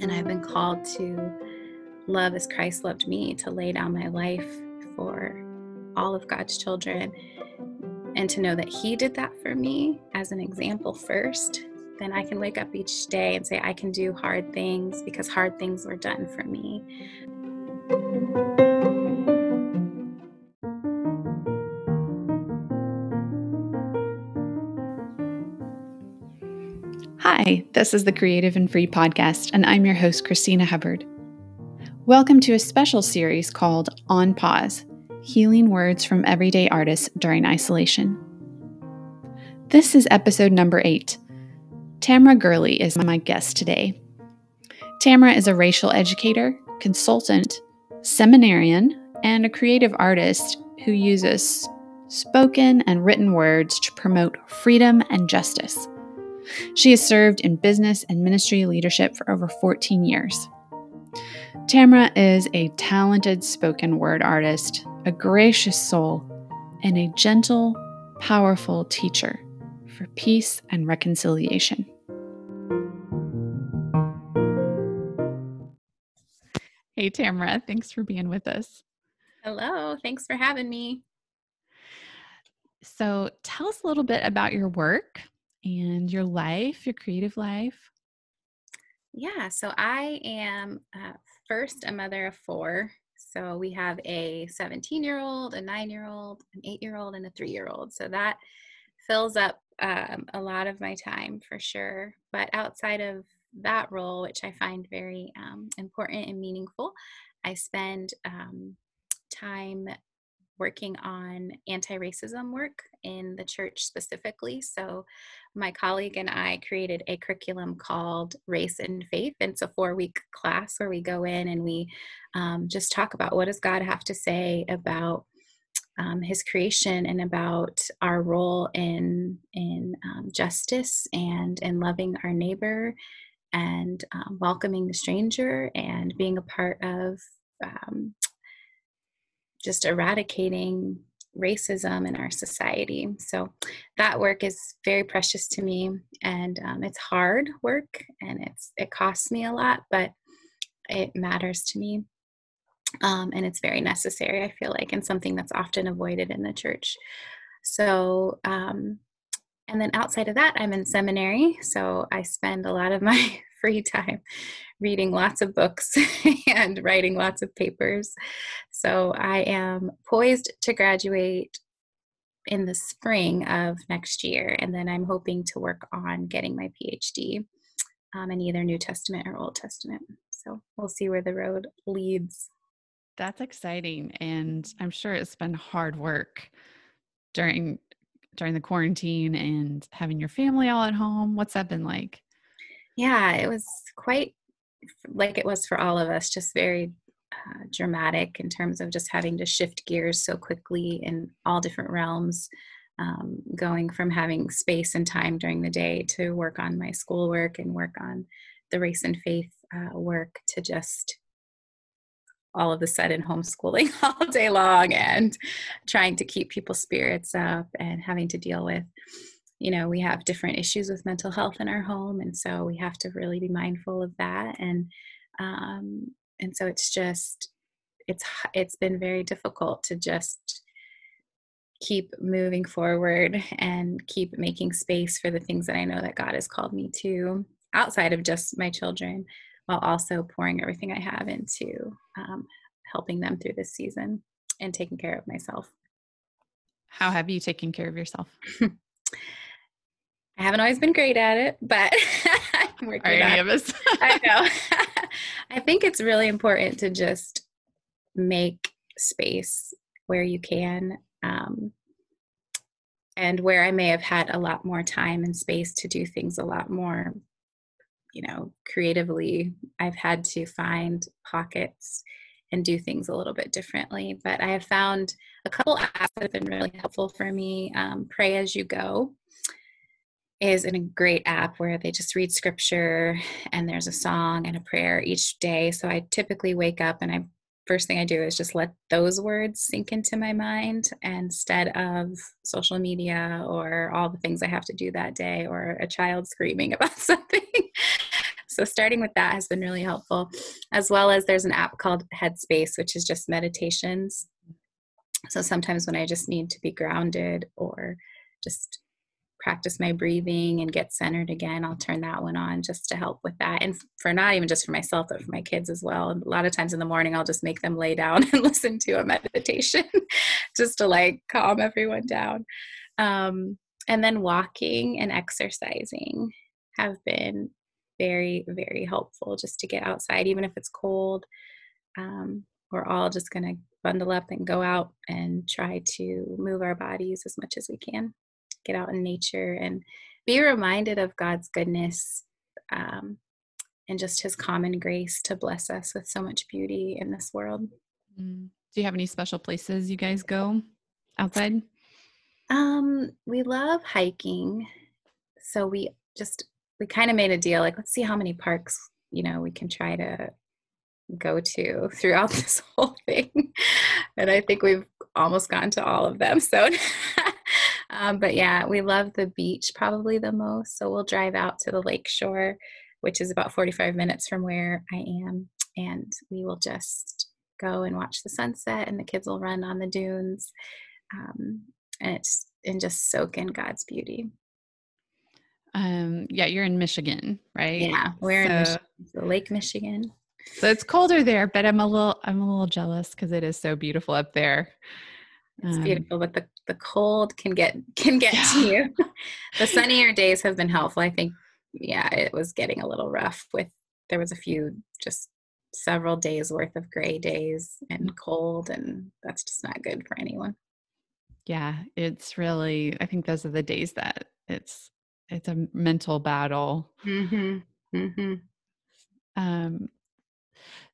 And I've been called to love as Christ loved me, to lay down my life for all of God's children, and to know that He did that for me as an example first. Then I can wake up each day and say, I can do hard things because hard things were done for me. Hi, this is the Creative and Free Podcast, and I'm your host, Christina Hubbard. Welcome to a special series called On Pause Healing Words from Everyday Artists During Isolation. This is episode number eight. Tamara Gurley is my guest today. Tamara is a racial educator, consultant, seminarian, and a creative artist who uses spoken and written words to promote freedom and justice. She has served in business and ministry leadership for over 14 years. Tamara is a talented spoken word artist, a gracious soul, and a gentle, powerful teacher for peace and reconciliation. Hey, Tamara, thanks for being with us. Hello, thanks for having me. So, tell us a little bit about your work and your life, your creative life. Yeah, so I am uh, first a mother of four. So we have a 17 year old, a nine year old, an eight year old, and a three year old. So that fills up um, a lot of my time for sure. But outside of that role, which I find very um, important and meaningful, I spend um, time working on anti racism work in the church specifically. So, my colleague and I created a curriculum called Race and Faith. It's a four week class where we go in and we um, just talk about what does God have to say about um, his creation and about our role in in um, justice and in loving our neighbor and um, welcoming the stranger and being a part of um, just eradicating racism in our society. So that work is very precious to me, and um, it's hard work, and it's it costs me a lot, but it matters to me, um, and it's very necessary. I feel like, and something that's often avoided in the church. So. Um, and then outside of that, I'm in seminary, so I spend a lot of my free time reading lots of books and writing lots of papers. So I am poised to graduate in the spring of next year, and then I'm hoping to work on getting my PhD um, in either New Testament or Old Testament. So we'll see where the road leads. That's exciting, and I'm sure it's been hard work during during the quarantine and having your family all at home. What's that been like? Yeah, it was quite like it was for all of us, just very uh, dramatic in terms of just having to shift gears so quickly in all different realms. Um, going from having space and time during the day to work on my schoolwork and work on the race and faith uh, work to just all of a sudden homeschooling all day long and trying to keep people's spirits up and having to deal with you know we have different issues with mental health in our home and so we have to really be mindful of that and um, and so it's just it's it's been very difficult to just keep moving forward and keep making space for the things that I know that God has called me to outside of just my children while also pouring everything I have into um, helping them through this season and taking care of myself. How have you taken care of yourself? I haven't always been great at it, but I'm working Are any of us? I know. I think it's really important to just make space where you can. Um, and where I may have had a lot more time and space to do things a lot more, you know, creatively, I've had to find pockets and do things a little bit differently. But I have found a couple apps that have been really helpful for me. Um, Pray as you go is in a great app where they just read scripture and there's a song and a prayer each day. So I typically wake up and I first thing I do is just let those words sink into my mind instead of social media or all the things I have to do that day or a child screaming about something. so starting with that has been really helpful as well as there's an app called Headspace which is just meditations. So sometimes when I just need to be grounded or just practice my breathing and get centered again, I'll turn that one on just to help with that. And for not even just for myself, but for my kids as well. a lot of times in the morning, I'll just make them lay down and listen to a meditation just to like calm everyone down. Um, and then walking and exercising have been very, very helpful just to get outside, even if it's cold. Um, we're all just going to bundle up and go out and try to move our bodies as much as we can get out in nature and be reminded of God's goodness um, and just His common grace to bless us with so much beauty in this world. Mm. Do you have any special places you guys go outside? Um, we love hiking, so we just we kind of made a deal like let's see how many parks you know we can try to go to throughout this whole thing and i think we've almost gotten to all of them so um, but yeah, we love the beach probably the most. So we'll drive out to the lake shore, which is about 45 minutes from where I am. And we will just go and watch the sunset, and the kids will run on the dunes. Um, and it's and just soak in God's beauty. Um, yeah, you're in Michigan, right? Yeah, we're so, in Michigan, so Lake Michigan. So it's colder there, but I'm a little I'm a little jealous because it is so beautiful up there. It's um, beautiful, but the, the cold can get can get yeah. to you. the sunnier days have been helpful. I think yeah, it was getting a little rough with there was a few just several days worth of gray days and cold and that's just not good for anyone. Yeah, it's really I think those are the days that it's it's a mental battle. Mhm. Mhm. Um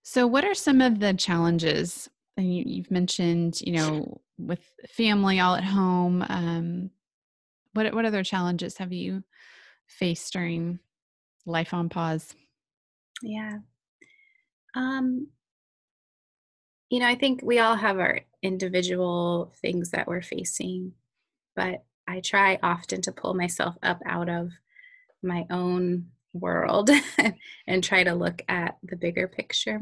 so what are some of the challenges and you, you've mentioned, you know, with family all at home. Um, what what other challenges have you faced during life on pause? Yeah. Um, you know, I think we all have our individual things that we're facing, but I try often to pull myself up out of my own world and try to look at the bigger picture.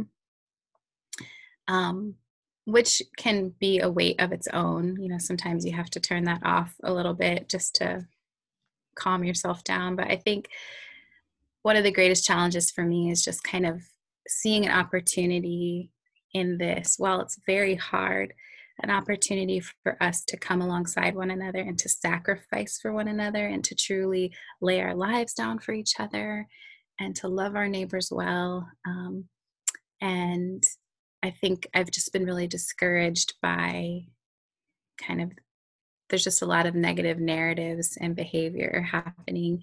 Um, which can be a weight of its own. You know, sometimes you have to turn that off a little bit just to calm yourself down. But I think one of the greatest challenges for me is just kind of seeing an opportunity in this. While it's very hard, an opportunity for us to come alongside one another and to sacrifice for one another and to truly lay our lives down for each other and to love our neighbors well. Um, and I think I've just been really discouraged by kind of there's just a lot of negative narratives and behavior happening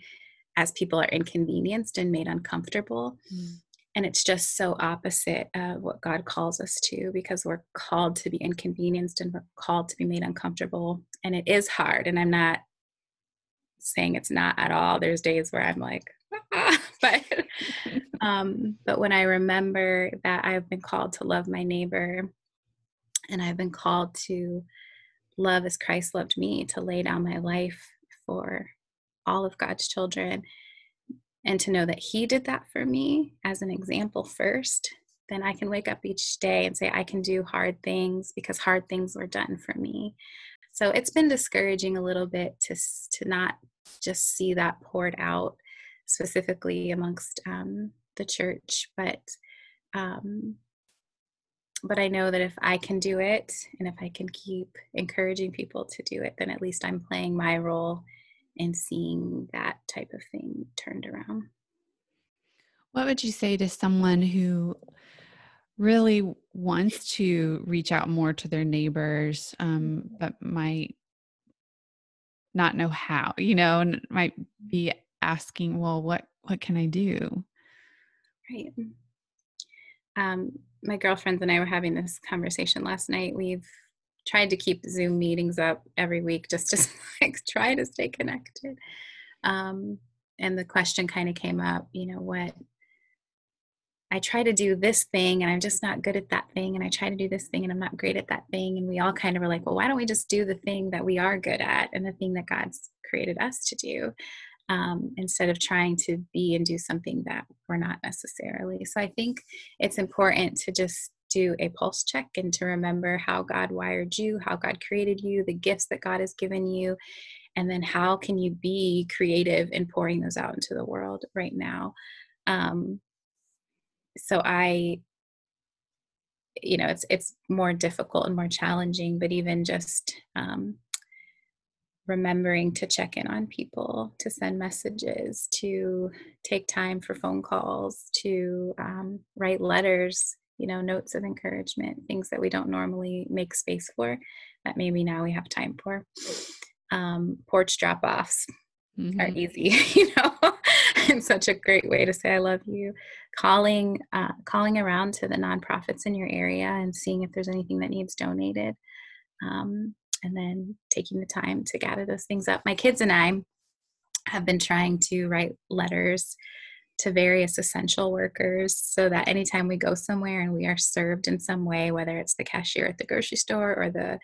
as people are inconvenienced and made uncomfortable. Mm. And it's just so opposite of what God calls us to because we're called to be inconvenienced and we're called to be made uncomfortable. And it is hard. And I'm not saying it's not at all. There's days where I'm like, but um, but when I remember that I've been called to love my neighbor, and I've been called to love as Christ loved me, to lay down my life for all of God's children, and to know that He did that for me as an example first, then I can wake up each day and say, I can do hard things because hard things were done for me. So it's been discouraging a little bit to, to not just see that poured out specifically amongst um, the church, but um, but I know that if I can do it and if I can keep encouraging people to do it, then at least I'm playing my role in seeing that type of thing turned around. What would you say to someone who really wants to reach out more to their neighbors, um, but might not know how, you know, and might be asking, well, what what can I do? Right. Um, my girlfriends and I were having this conversation last night. We've tried to keep Zoom meetings up every week just to like try to stay connected. Um, and the question kind of came up, you know, what I try to do this thing and I'm just not good at that thing. And I try to do this thing and I'm not great at that thing. And we all kind of were like, well, why don't we just do the thing that we are good at and the thing that God's created us to do um, instead of trying to be and do something that we're not necessarily. So I think it's important to just do a pulse check and to remember how God wired you, how God created you, the gifts that God has given you, and then how can you be creative in pouring those out into the world right now. Um, so I you know it's it's more difficult and more challenging but even just um, remembering to check in on people to send messages to take time for phone calls to um, write letters you know notes of encouragement things that we don't normally make space for that maybe now we have time for. Um, porch drop offs mm-hmm. are easy you know? And such a great way to say i love you. Calling uh, calling around to the nonprofits in your area and seeing if there's anything that needs donated um, and then taking the time to gather those things up. My kids and i have been trying to write letters to various essential workers so that anytime we go somewhere and we are served in some way whether it's the cashier at the grocery store or the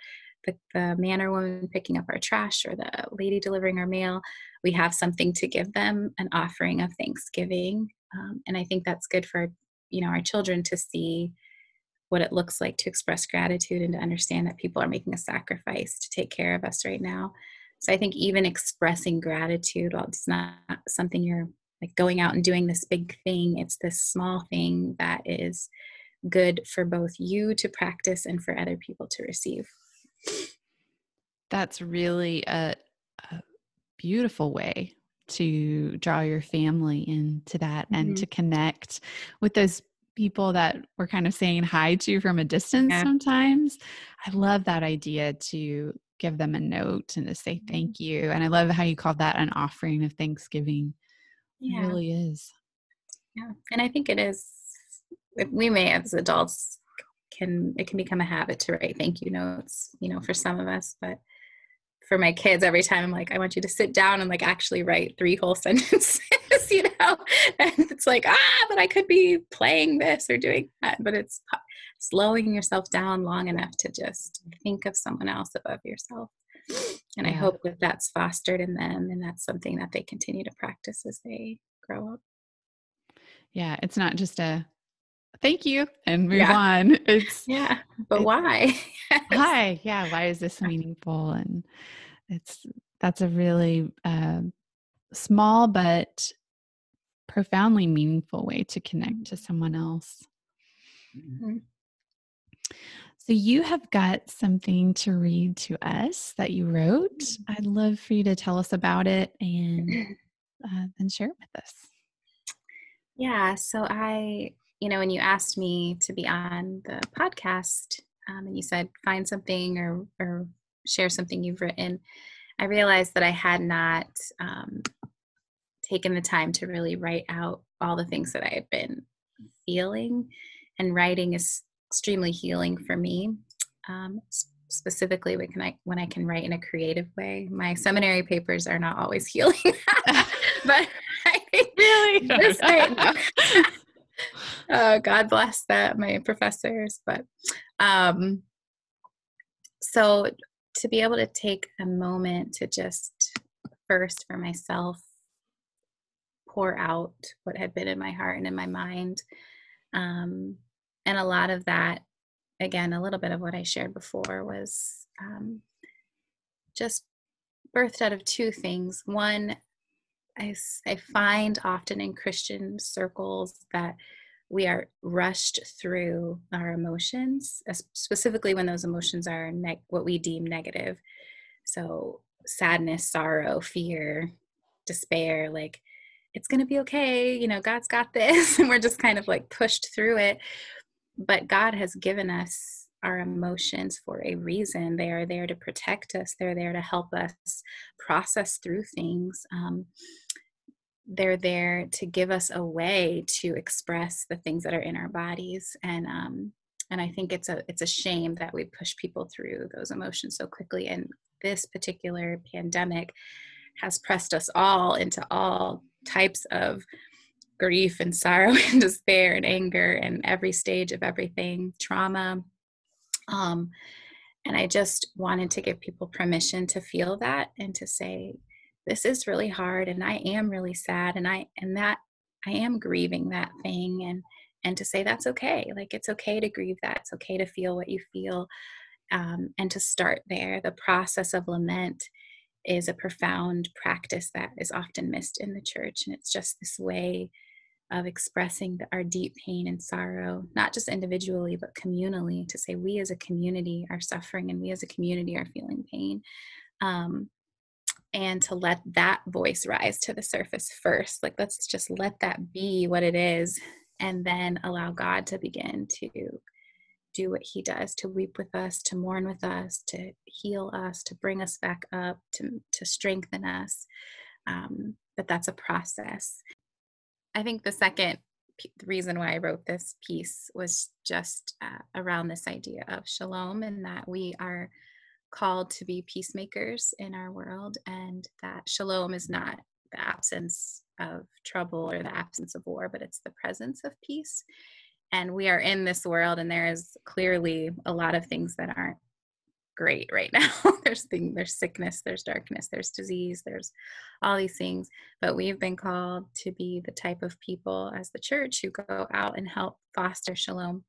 the, the man or woman picking up our trash or the lady delivering our mail we have something to give them an offering of thanksgiving. Um, and i think that's good for you know our children to see what it looks like to express gratitude and to understand that people are making a sacrifice to take care of us right now so i think even expressing gratitude while it's not something you're like going out and doing this big thing it's this small thing that is good for both you to practice and for other people to receive that's really a, a beautiful way to draw your family into that mm-hmm. and to connect with those people that we're kind of saying hi to from a distance yeah. sometimes. I love that idea to give them a note and to say mm-hmm. thank you. And I love how you called that an offering of Thanksgiving. Yeah. It really is. Yeah. And I think it is we may as adults can it can become a habit to write thank you notes, you know, for some of us, but for my kids every time i'm like i want you to sit down and like actually write three whole sentences you know? And it's like ah but i could be playing this or doing that. But it's slowing yourself down long enough to just think of someone else above yourself. And i hope that that's fostered in them and that's something that they continue to practice as they grow up. Yeah it's not just a thank you and move yeah. on it's yeah but it's, why why yeah why is this meaningful and it's that's a really uh, small but profoundly meaningful way to connect to someone else. Mm-hmm. So, you have got something to read to us that you wrote. Mm-hmm. I'd love for you to tell us about it and uh, then share it with us. Yeah. So, I, you know, when you asked me to be on the podcast um, and you said find something or, or share something you've written, I realized that I had not um, taken the time to really write out all the things that I had been feeling. And writing is extremely healing for me. Um, specifically when I when I can write in a creative way. My seminary papers are not always healing, but I really this. Oh, God bless that my professors. But um, so to be able to take a moment to just first for myself pour out what had been in my heart and in my mind um, and a lot of that again a little bit of what i shared before was um, just birthed out of two things one I, I find often in christian circles that we are rushed through our emotions, specifically when those emotions are what we deem negative. So, sadness, sorrow, fear, despair, like it's going to be okay, you know, God's got this. And we're just kind of like pushed through it. But God has given us our emotions for a reason. They are there to protect us, they're there to help us process through things. Um, they're there to give us a way to express the things that are in our bodies and um, and I think it's a it's a shame that we push people through those emotions so quickly and this particular pandemic has pressed us all into all types of grief and sorrow and despair and anger and every stage of everything, trauma. Um, and I just wanted to give people permission to feel that and to say, this is really hard and I am really sad and I and that I am grieving that thing and and to say that's okay. Like it's okay to grieve that. It's okay to feel what you feel. Um, and to start there. The process of lament is a profound practice that is often missed in the church. And it's just this way of expressing our deep pain and sorrow, not just individually, but communally, to say we as a community are suffering and we as a community are feeling pain. Um, and to let that voice rise to the surface first. Like, let's just let that be what it is, and then allow God to begin to do what He does to weep with us, to mourn with us, to heal us, to bring us back up, to, to strengthen us. Um, but that's a process. I think the second p- reason why I wrote this piece was just uh, around this idea of shalom and that we are called to be peacemakers in our world, and that shalom is not the absence of trouble or the absence of war, but it's the presence of peace. And we are in this world, and there is clearly a lot of things that aren't great right now. there's thing, there's sickness, there's darkness, there's disease, there's all these things. But we've been called to be the type of people as the church who go out and help foster shalom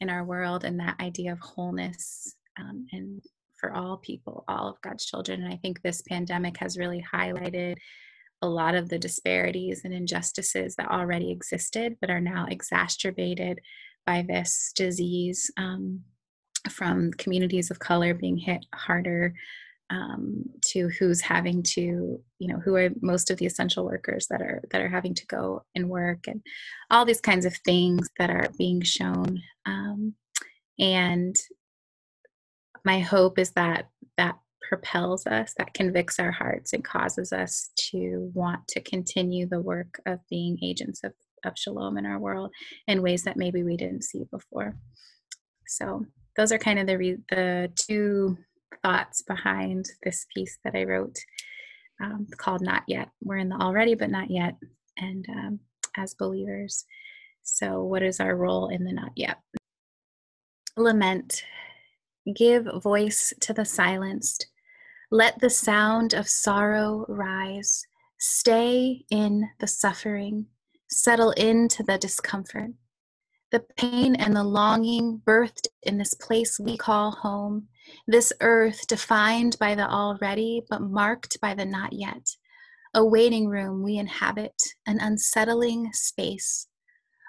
in our world and that idea of wholeness um, and for all people, all of God's children. And I think this pandemic has really highlighted a lot of the disparities and injustices that already existed, but are now exacerbated by this disease um, from communities of color being hit harder um, to who's having to you know who are most of the essential workers that are that are having to go and work and all these kinds of things that are being shown um, and my hope is that that propels us, that convicts our hearts and causes us to want to continue the work of being agents of, of shalom in our world in ways that maybe we didn't see before. So those are kind of the re- the two thoughts behind this piece that I wrote um, called "Not Yet." We're in the already, but not yet, and um, as believers. So, what is our role in the not yet? Lament Give voice to the silenced. Let the sound of sorrow rise. Stay in the suffering. Settle into the discomfort. The pain and the longing birthed in this place we call home, this earth defined by the already but marked by the not yet, a waiting room we inhabit, an unsettling space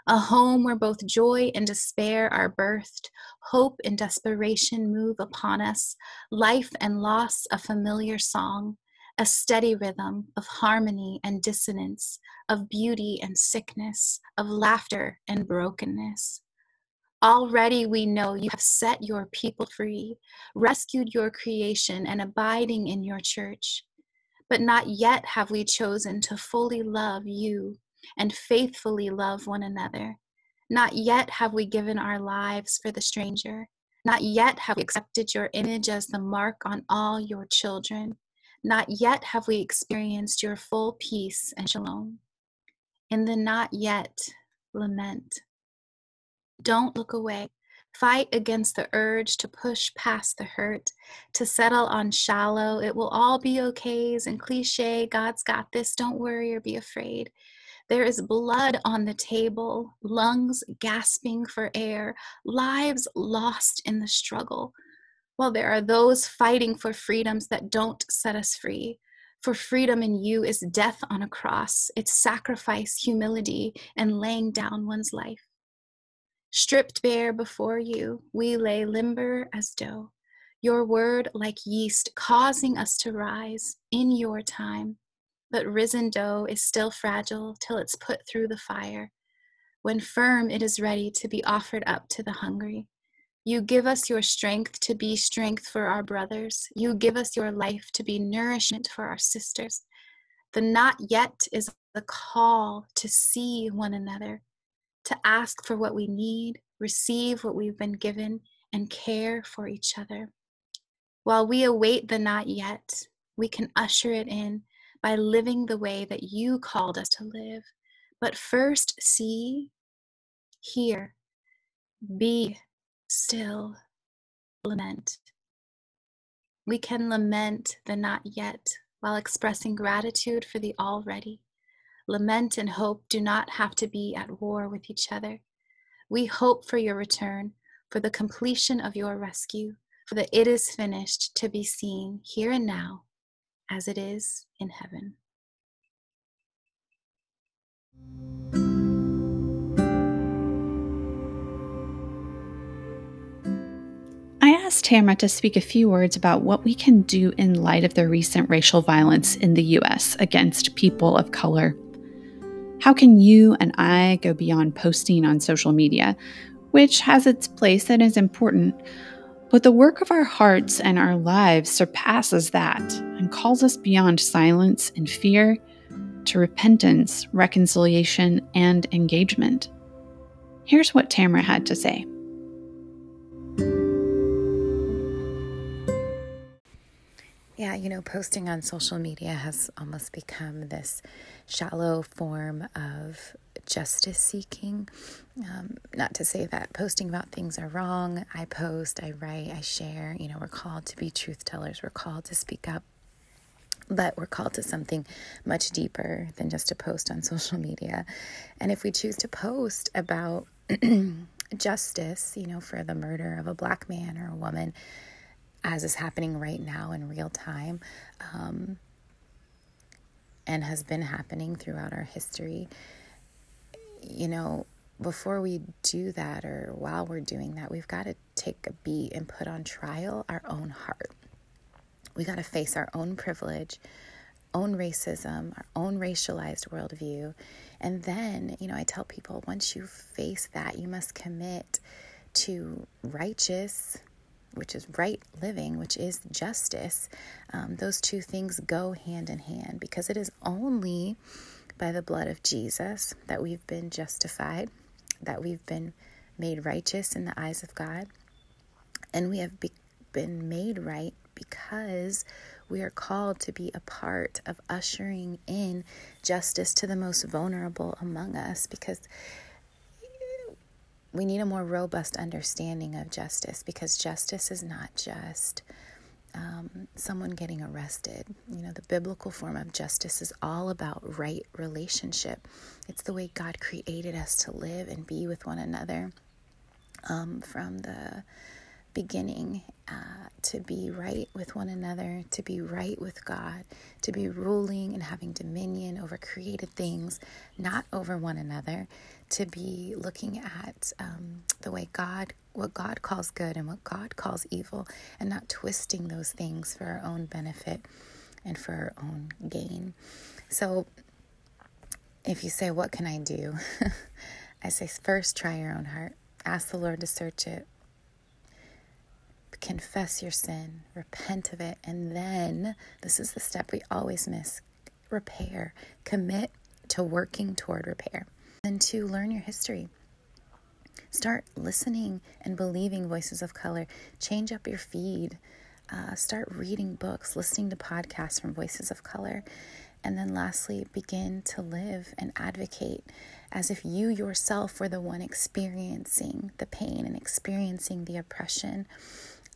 a home where both joy and despair are birthed, hope and desperation move upon us, life and loss a familiar song, a steady rhythm of harmony and dissonance, of beauty and sickness, of laughter and brokenness. Already we know you have set your people free, rescued your creation, and abiding in your church. But not yet have we chosen to fully love you and faithfully love one another. Not yet have we given our lives for the stranger. Not yet have we accepted your image as the mark on all your children. Not yet have we experienced your full peace and shalom. In the not yet, lament. Don't look away. Fight against the urge to push past the hurt, to settle on shallow, it will all be okays and cliche, God's got this, don't worry or be afraid. There is blood on the table, lungs gasping for air, lives lost in the struggle. While there are those fighting for freedoms that don't set us free. For freedom in you is death on a cross, it's sacrifice, humility, and laying down one's life. Stripped bare before you, we lay limber as dough, your word like yeast, causing us to rise in your time but risen dough is still fragile till it's put through the fire. When firm, it is ready to be offered up to the hungry. You give us your strength to be strength for our brothers. You give us your life to be nourishment for our sisters. The not yet is the call to see one another, to ask for what we need, receive what we've been given, and care for each other. While we await the not yet, we can usher it in by living the way that you called us to live, But first, see, hear, be still, lament. We can lament the not yet while expressing gratitude for the already. Lament and hope do not have to be at war with each other. We hope for your return, for the completion of your rescue, for the it is finished to be seen here and now as it is in heaven. I asked Tamara to speak a few words about what we can do in light of the recent racial violence in the US against people of color. How can you and I go beyond posting on social media, which has its place and is important? But the work of our hearts and our lives surpasses that and calls us beyond silence and fear to repentance, reconciliation, and engagement. Here's what Tamara had to say. Yeah, you know, posting on social media has almost become this shallow form of justice seeking. Um, not to say that posting about things are wrong. I post, I write, I share. You know, we're called to be truth tellers, we're called to speak up. But we're called to something much deeper than just a post on social media. And if we choose to post about justice, you know, for the murder of a black man or a woman, as is happening right now in real time um, and has been happening throughout our history. You know, before we do that or while we're doing that, we've got to take a beat and put on trial our own heart. We got to face our own privilege, own racism, our own racialized worldview. And then, you know, I tell people once you face that, you must commit to righteous which is right living, which is justice, um, those two things go hand in hand because it is only by the blood of Jesus that we've been justified, that we've been made righteous in the eyes of God, and we have be- been made right because we are called to be a part of ushering in justice to the most vulnerable among us because we need a more robust understanding of justice because justice is not just um, someone getting arrested. You know, the biblical form of justice is all about right relationship. It's the way God created us to live and be with one another um, from the beginning uh, to be right with one another, to be right with God, to be ruling and having dominion over created things, not over one another, to be looking at um, the way God, what God calls good and what God calls evil, and not twisting those things for our own benefit and for our own gain. So, if you say, What can I do? I say, First, try your own heart. Ask the Lord to search it confess your sin, repent of it, and then this is the step we always miss repair. Commit to working toward repair and to learn your history. Start listening and believing voices of color. Change up your feed. Uh, start reading books, listening to podcasts from voices of color. And then lastly, begin to live and advocate as if you yourself were the one experiencing the pain and experiencing the oppression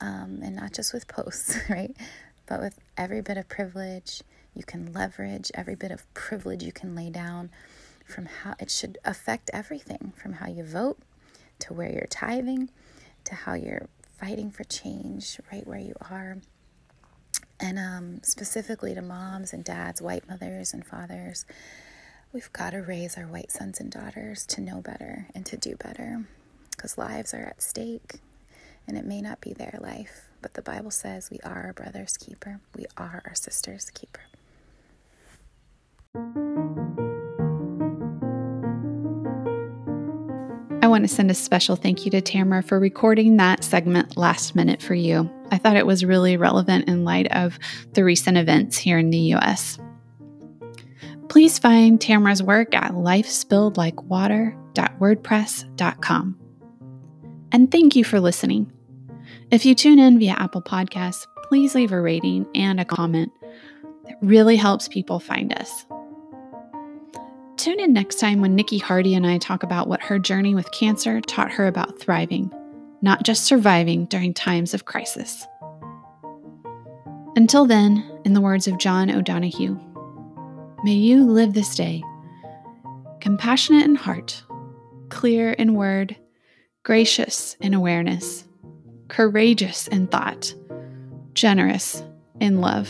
um, and not just with posts, right? But with every bit of privilege you can leverage, every bit of privilege you can lay down from how it should affect everything from how you vote to where you're tithing to how you're fighting for change right where you are. And um, specifically to moms and dads, white mothers and fathers, we've got to raise our white sons and daughters to know better and to do better because lives are at stake and it may not be their life, but the Bible says we are our brother's keeper, we are our sister's keeper. I want to send a special thank you to Tamara for recording that segment last minute for you. I thought it was really relevant in light of the recent events here in the US. Please find Tamara's work at lifespilledlikewater.wordpress.com. And thank you for listening. If you tune in via Apple Podcasts, please leave a rating and a comment. It really helps people find us. tune in next time when Nikki Hardy and I talk about what her journey with cancer taught her about thriving, not just surviving during times of crisis. Until then, in the words of John O'Donohue, may you live this day compassionate in heart, clear in word, gracious in awareness, courageous in thought, generous in love.